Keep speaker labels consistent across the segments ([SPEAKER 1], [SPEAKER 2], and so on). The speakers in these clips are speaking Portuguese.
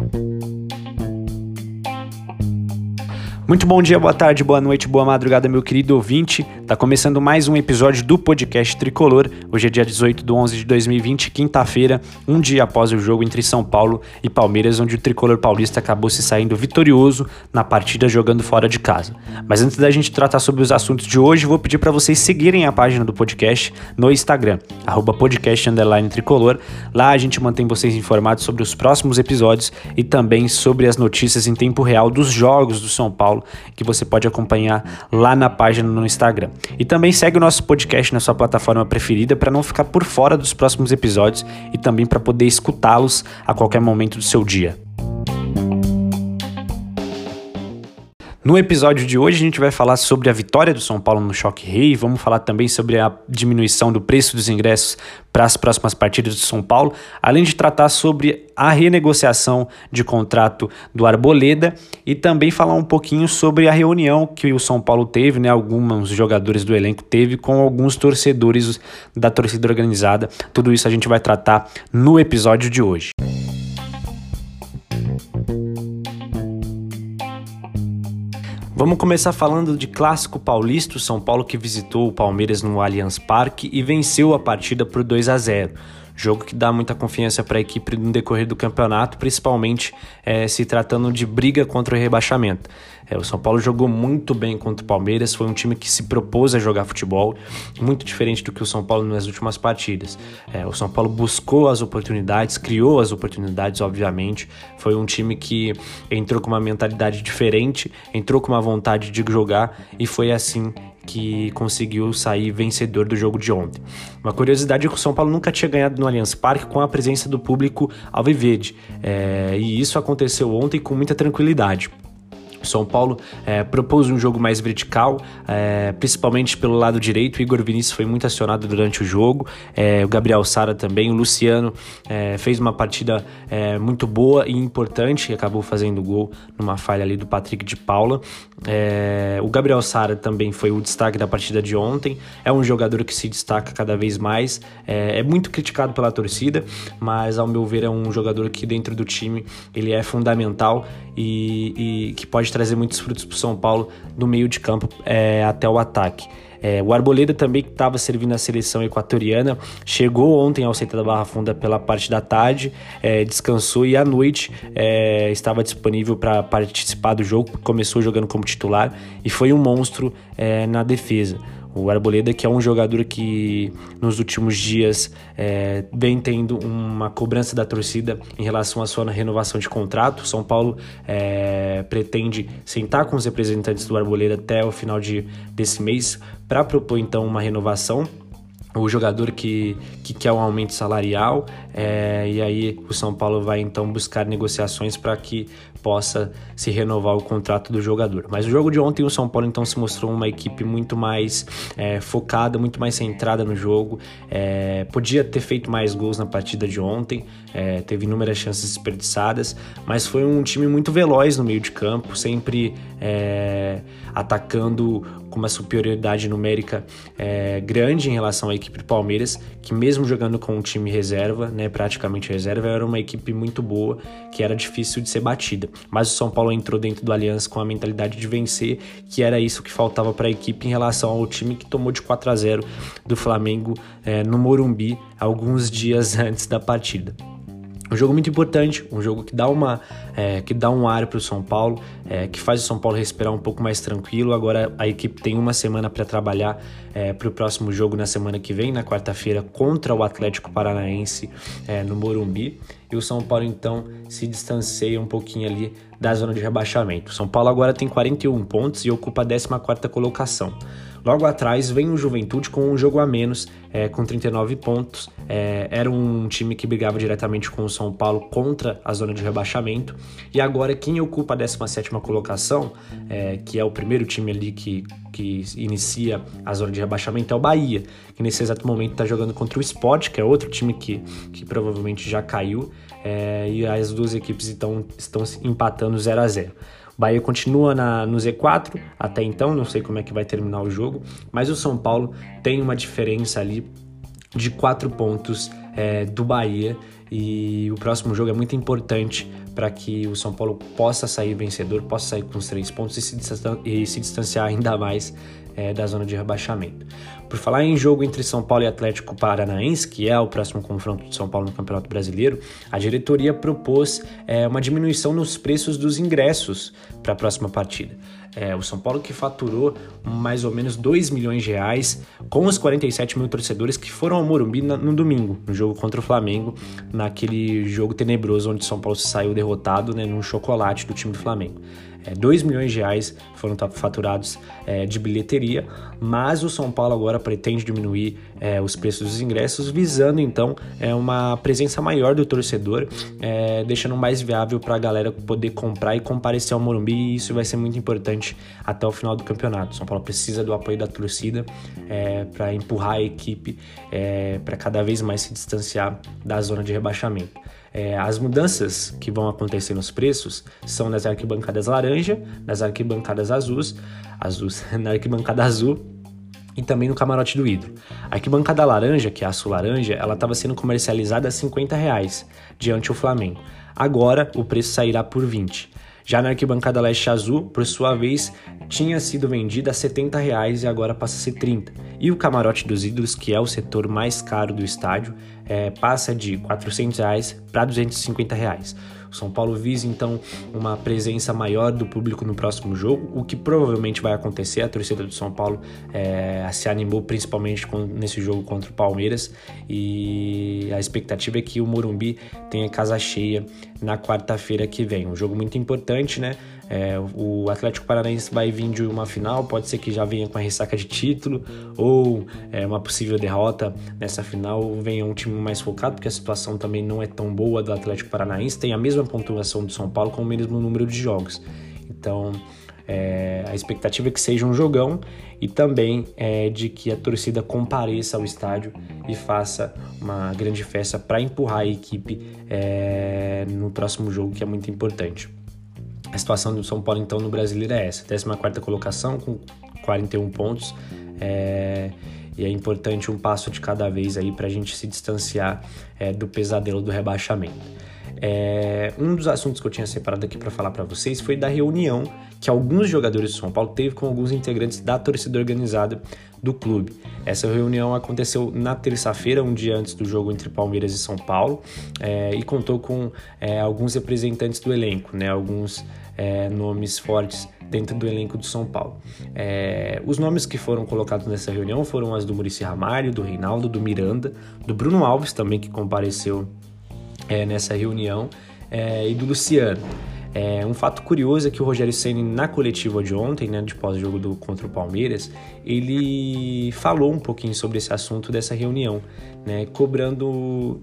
[SPEAKER 1] Bye. Muito bom dia, boa tarde, boa noite, boa madrugada, meu querido ouvinte. Tá começando mais um episódio do podcast Tricolor. Hoje é dia 18 de 11 de 2020, quinta-feira, um dia após o jogo entre São Paulo e Palmeiras, onde o Tricolor paulista acabou se saindo vitorioso na partida jogando fora de casa. Mas antes da gente tratar sobre os assuntos de hoje, vou pedir para vocês seguirem a página do podcast no Instagram, @podcast_tricolor. Lá a gente mantém vocês informados sobre os próximos episódios e também sobre as notícias em tempo real dos jogos do São Paulo que você pode acompanhar lá na página no Instagram. E também segue o nosso podcast na sua plataforma preferida para não ficar por fora dos próximos episódios e também para poder escutá-los a qualquer momento do seu dia. No episódio de hoje a gente vai falar sobre a vitória do São Paulo no Choque Rei, vamos falar também sobre a diminuição do preço dos ingressos para as próximas partidas do São Paulo, além de tratar sobre a renegociação de contrato do Arboleda e também falar um pouquinho sobre a reunião que o São Paulo teve, né, alguns jogadores do elenco teve com alguns torcedores da torcida organizada. Tudo isso a gente vai tratar no episódio de hoje. Vamos começar falando de clássico paulista, o São Paulo que visitou o Palmeiras no Allianz Parque e venceu a partida por 2 a 0. Jogo que dá muita confiança para a equipe no decorrer do campeonato, principalmente é, se tratando de briga contra o rebaixamento. É, o São Paulo jogou muito bem contra o Palmeiras, foi um time que se propôs a jogar futebol, muito diferente do que o São Paulo nas últimas partidas. É, o São Paulo buscou as oportunidades, criou as oportunidades, obviamente. Foi um time que entrou com uma mentalidade diferente, entrou com uma vontade de jogar e foi assim que conseguiu sair vencedor do jogo de ontem. Uma curiosidade é que o São Paulo nunca tinha ganhado no Allianz Parque com a presença do público alviverde, é, e isso aconteceu ontem com muita tranquilidade. São Paulo é, propôs um jogo mais vertical, é, principalmente pelo lado direito. O Igor Vinícius foi muito acionado durante o jogo, é, o Gabriel Sara também. O Luciano é, fez uma partida é, muito boa e importante, e acabou fazendo gol numa falha ali do Patrick de Paula. É, o Gabriel Sara também foi o destaque da partida de ontem. É um jogador que se destaca cada vez mais. É, muito criticado pela torcida, mas ao meu ver é um jogador que dentro do time ele é fundamental e, e que pode pode trazer muitos frutos para o São Paulo do meio de campo é, até o ataque. É, o Arboleda também que estava servindo a seleção equatoriana chegou ontem ao centro da Barra Funda pela parte da tarde, é, descansou e à noite é, estava disponível para participar do jogo. Começou jogando como titular e foi um monstro na defesa. O Arboleda, que é um jogador que nos últimos dias é, vem tendo uma cobrança da torcida em relação à sua renovação de contrato. São Paulo é, pretende sentar com os representantes do Arboleda até o final de, desse mês para propor então uma renovação o jogador que, que quer um aumento salarial, é, e aí o São Paulo vai então buscar negociações para que possa se renovar o contrato do jogador. Mas o jogo de ontem, o São Paulo então se mostrou uma equipe muito mais é, focada, muito mais centrada no jogo. É, podia ter feito mais gols na partida de ontem, é, teve inúmeras chances desperdiçadas, mas foi um time muito veloz no meio de campo, sempre é, atacando com uma superioridade numérica é, grande em relação à equipe do Palmeiras, que mesmo jogando com um time reserva, né, praticamente reserva, era uma equipe muito boa, que era difícil de ser batida. Mas o São Paulo entrou dentro do Aliança com a mentalidade de vencer, que era isso que faltava para a equipe em relação ao time que tomou de 4 a 0 do Flamengo é, no Morumbi alguns dias antes da partida. Um jogo muito importante, um jogo que dá, uma, é, que dá um ar para o São Paulo, é, que faz o São Paulo respirar um pouco mais tranquilo. Agora a equipe tem uma semana para trabalhar é, para o próximo jogo na semana que vem, na quarta-feira, contra o Atlético Paranaense é, no Morumbi. E o São Paulo então se distancia um pouquinho ali da zona de rebaixamento. O São Paulo agora tem 41 pontos e ocupa a 14 colocação. Logo atrás vem o Juventude com um jogo a menos, é, com 39 pontos. É, era um time que brigava diretamente com o São Paulo contra a zona de rebaixamento. E agora quem ocupa a 17 colocação, é, que é o primeiro time ali que, que inicia a zona de rebaixamento, é o Bahia, que nesse exato momento está jogando contra o Sport, que é outro time que, que provavelmente já caiu. É, e as duas equipes então, estão empatando 0 a 0 Bahia continua na, no Z4 até então, não sei como é que vai terminar o jogo, mas o São Paulo tem uma diferença ali de quatro pontos é, do Bahia e o próximo jogo é muito importante para que o São Paulo possa sair vencedor, possa sair com os três pontos e se, e se distanciar ainda mais é, da zona de rebaixamento. Por falar em jogo entre São Paulo e Atlético Paranaense, que é o próximo confronto de São Paulo no Campeonato Brasileiro, a diretoria propôs é, uma diminuição nos preços dos ingressos para a próxima partida. É, o São Paulo que faturou mais ou menos 2 milhões de reais com os 47 mil torcedores que foram ao Morumbi no domingo, no jogo contra o Flamengo, naquele jogo tenebroso onde o São Paulo saiu derrotado né, num chocolate do time do Flamengo. É, 2 milhões de reais foram faturados é, de bilheteria, mas o São Paulo agora pretende diminuir é, os preços dos ingressos, visando então é, uma presença maior do torcedor, é, deixando mais viável para a galera poder comprar e comparecer ao Morumbi, e isso vai ser muito importante até o final do campeonato. São Paulo precisa do apoio da torcida é, para empurrar a equipe é, para cada vez mais se distanciar da zona de rebaixamento. É, as mudanças que vão acontecer nos preços são nas arquibancadas laranja, nas arquibancadas azuis, azuis na arquibancada azul e também no camarote do ídolo. A arquibancada laranja, que é a sul laranja, ela estava sendo comercializada a 50 reais diante o Flamengo. Agora o preço sairá por 20. Já na arquibancada leste azul, por sua vez, tinha sido vendida a 70 reais e agora passa a ser 30. E o camarote dos ídolos, que é o setor mais caro do estádio, é, passa de 400 reais para 250 reais. O São Paulo visa então uma presença maior do público no próximo jogo, o que provavelmente vai acontecer. A torcida do São Paulo é, se animou principalmente nesse jogo contra o Palmeiras e a expectativa é que o Morumbi tenha casa cheia na quarta-feira que vem. Um jogo muito importante, né? É, o Atlético Paranaense vai vir de uma final, pode ser que já venha com a ressaca de título ou é, uma possível derrota nessa final, venha um time mais focado, porque a situação também não é tão boa do Atlético Paranaense, tem a mesma pontuação do São Paulo com o mesmo número de jogos. Então, é, a expectativa é que seja um jogão e também é, de que a torcida compareça ao estádio e faça uma grande festa para empurrar a equipe é, no próximo jogo, que é muito importante. A situação do São Paulo, então, no Brasileiro é essa: 14 colocação com 41 pontos. É, e é importante um passo de cada vez aí para a gente se distanciar é, do pesadelo do rebaixamento. É, um dos assuntos que eu tinha separado aqui para falar para vocês foi da reunião que alguns jogadores do São Paulo teve com alguns integrantes da torcida organizada do clube. Essa reunião aconteceu na terça-feira, um dia antes do jogo entre Palmeiras e São Paulo, é, e contou com é, alguns representantes do elenco, né, alguns é, nomes fortes dentro do elenco do São Paulo. É, os nomes que foram colocados nessa reunião foram as do Murici Ramalho, do Reinaldo, do Miranda, do Bruno Alves também, que compareceu é, nessa reunião, é, e do Luciano. É, um fato curioso é que o Rogério Ceni na coletiva de ontem, né, de pós-jogo contra o Palmeiras, ele falou um pouquinho sobre esse assunto dessa reunião, né, cobrando,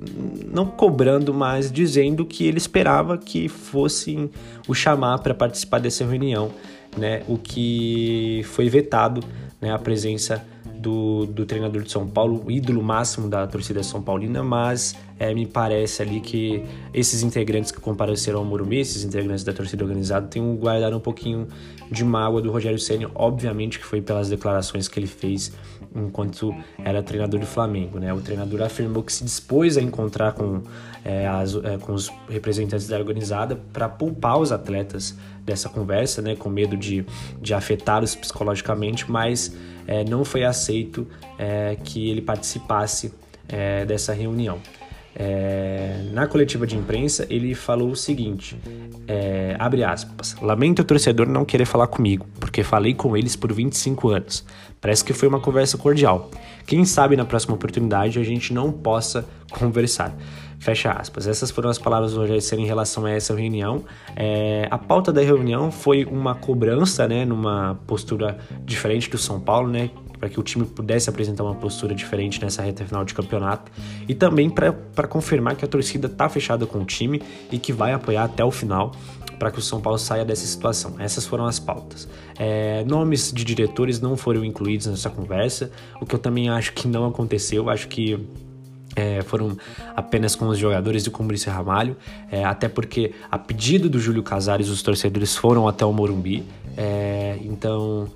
[SPEAKER 1] não cobrando, mas dizendo que ele esperava que fossem o chamar para participar dessa reunião, né, o que foi vetado, né, a presença do, do treinador de São Paulo, ídolo máximo da torcida São Paulina, mas é, me parece ali que esses integrantes que compareceram ao Morumbi, esses integrantes da torcida organizada, têm guardado um pouquinho de mágoa do Rogério Ceni, obviamente que foi pelas declarações que ele fez enquanto era treinador do Flamengo. Né? O treinador afirmou que se dispôs a encontrar com, é, as, é, com os representantes da organizada para poupar os atletas dessa conversa, né? com medo de, de afetá-los psicologicamente, mas é, não foi aceito é, que ele participasse é, dessa reunião. É, na coletiva de imprensa, ele falou o seguinte: é, abre aspas, lamento o torcedor não querer falar comigo, porque falei com eles por 25 anos. Parece que foi uma conversa cordial. Quem sabe na próxima oportunidade a gente não possa conversar. Fecha aspas. Essas foram as palavras do Rogério Senna em relação a essa reunião. É, a pauta da reunião foi uma cobrança, né, numa postura diferente do São Paulo, né, para que o time pudesse apresentar uma postura diferente nessa reta final de campeonato e também para confirmar que a torcida está fechada com o time e que vai apoiar até o final para que o São Paulo saia dessa situação. Essas foram as pautas. É, nomes de diretores não foram incluídos nessa conversa, o que eu também acho que não aconteceu. Acho que é, foram apenas com os jogadores e com o Maurício Ramalho, é, até porque a pedido do Júlio Casares os torcedores foram até o Morumbi, é, então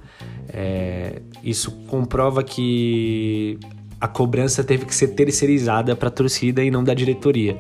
[SPEAKER 1] é, isso comprova que a cobrança teve que ser terceirizada para a torcida e não da diretoria.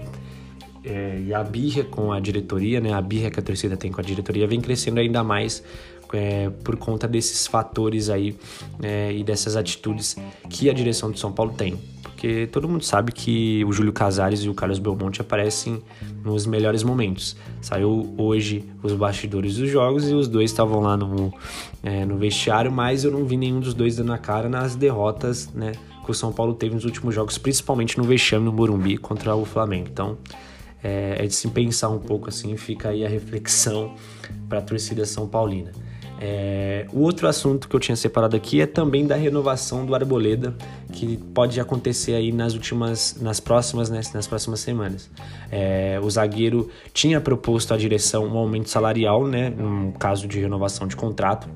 [SPEAKER 1] é, e a birra com a diretoria, né, a birra que a torcida tem com a diretoria vem crescendo ainda mais é, por conta desses fatores aí é, e dessas atitudes que a direção de São Paulo tem. Porque todo mundo sabe que o Júlio Casares e o Carlos Belmonte aparecem nos melhores momentos. Saiu hoje os bastidores dos jogos e os dois estavam lá no, é, no vestiário, mas eu não vi nenhum dos dois dando a cara nas derrotas né, que o São Paulo teve nos últimos jogos, principalmente no vexame no Morumbi contra o Flamengo. Então é, é de se pensar um pouco assim, fica aí a reflexão para a torcida São Paulina. É, o outro assunto que eu tinha separado aqui é também da renovação do Arboleda, que pode acontecer aí nas últimas, nas próximas, né, nas próximas semanas. É, o zagueiro tinha proposto à direção um aumento salarial, né, no caso de renovação de contrato,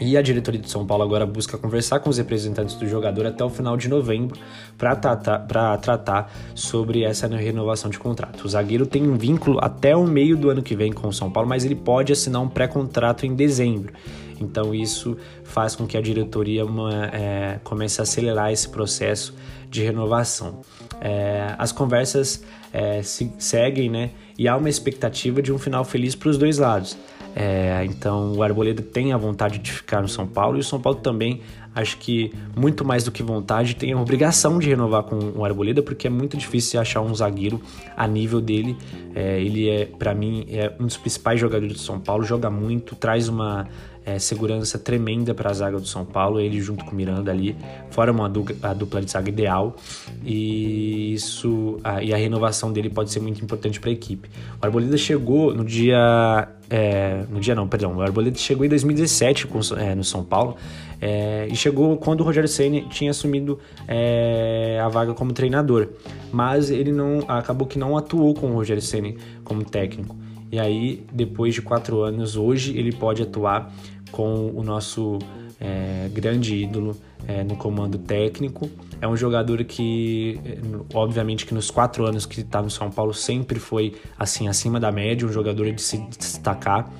[SPEAKER 1] e a diretoria de São Paulo agora busca conversar com os representantes do jogador até o final de novembro para tratar, tratar sobre essa renovação de contrato. O zagueiro tem um vínculo até o meio do ano que vem com o São Paulo, mas ele pode assinar um pré-contrato em dezembro. Então isso faz com que a diretoria uma, é, comece a acelerar esse processo de renovação. É, as conversas é, se, seguem, né? E há uma expectativa de um final feliz para os dois lados. É, então o Arboleda tem a vontade de ficar no São Paulo e o São Paulo também, acho que muito mais do que vontade, tem a obrigação de renovar com o Arboleda, porque é muito difícil achar um zagueiro a nível dele. É, ele é, para mim, é um dos principais jogadores do São Paulo, joga muito, traz uma é, segurança tremenda para a zaga do São Paulo, ele junto com o Miranda ali, fora uma dupla, a dupla de zaga ideal, e isso a, e a renovação dele pode ser muito importante para a equipe. O Arboleda chegou no dia é, no dia não, perdão, o Arboleda chegou em 2017 com, é, no São Paulo é, e chegou quando o Rogério Ceni tinha assumido é, a vaga como treinador, mas ele não acabou que não atuou com o Rogério Ceni como técnico. E aí, depois de quatro anos, hoje ele pode atuar com o nosso é, grande ídolo é, no comando técnico. É um jogador que, é, obviamente, que nos quatro anos que está no São Paulo sempre foi assim acima da média, um jogador de se destacar,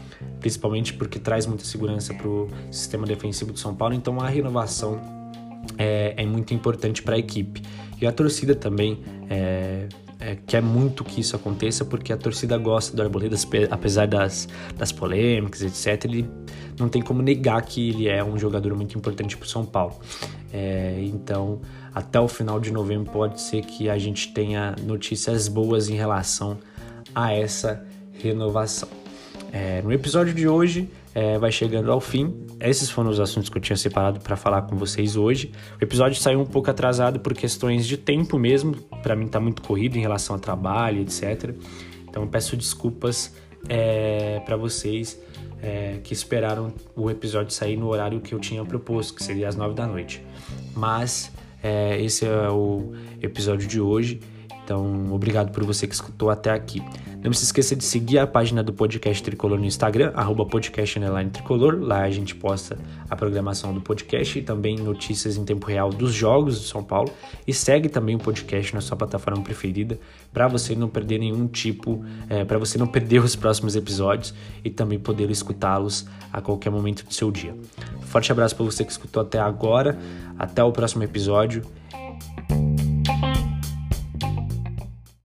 [SPEAKER 1] principalmente porque traz muita segurança para o sistema defensivo do São Paulo. Então a renovação é, é muito importante para a equipe e a torcida também. É, é, quer muito que isso aconteça porque a torcida gosta do Arboleda, apesar das, das polêmicas, etc. Ele não tem como negar que ele é um jogador muito importante para o São Paulo. É, então, até o final de novembro pode ser que a gente tenha notícias boas em relação a essa renovação. É, no episódio de hoje é, vai chegando ao fim. Esses foram os assuntos que eu tinha separado para falar com vocês hoje. O episódio saiu um pouco atrasado por questões de tempo mesmo. Para mim tá muito corrido em relação ao trabalho, etc. Então peço desculpas é, para vocês é, que esperaram o episódio sair no horário que eu tinha proposto, que seria às nove da noite. Mas é, esse é o episódio de hoje. Então, obrigado por você que escutou até aqui. Não se esqueça de seguir a página do Podcast Tricolor no Instagram, arroba tricolor. Lá a gente posta a programação do podcast e também notícias em tempo real dos jogos do São Paulo. E segue também o podcast na sua plataforma preferida para você não perder nenhum tipo, é, para você não perder os próximos episódios e também poder escutá-los a qualquer momento do seu dia. Forte abraço para você que escutou até agora. Até o próximo episódio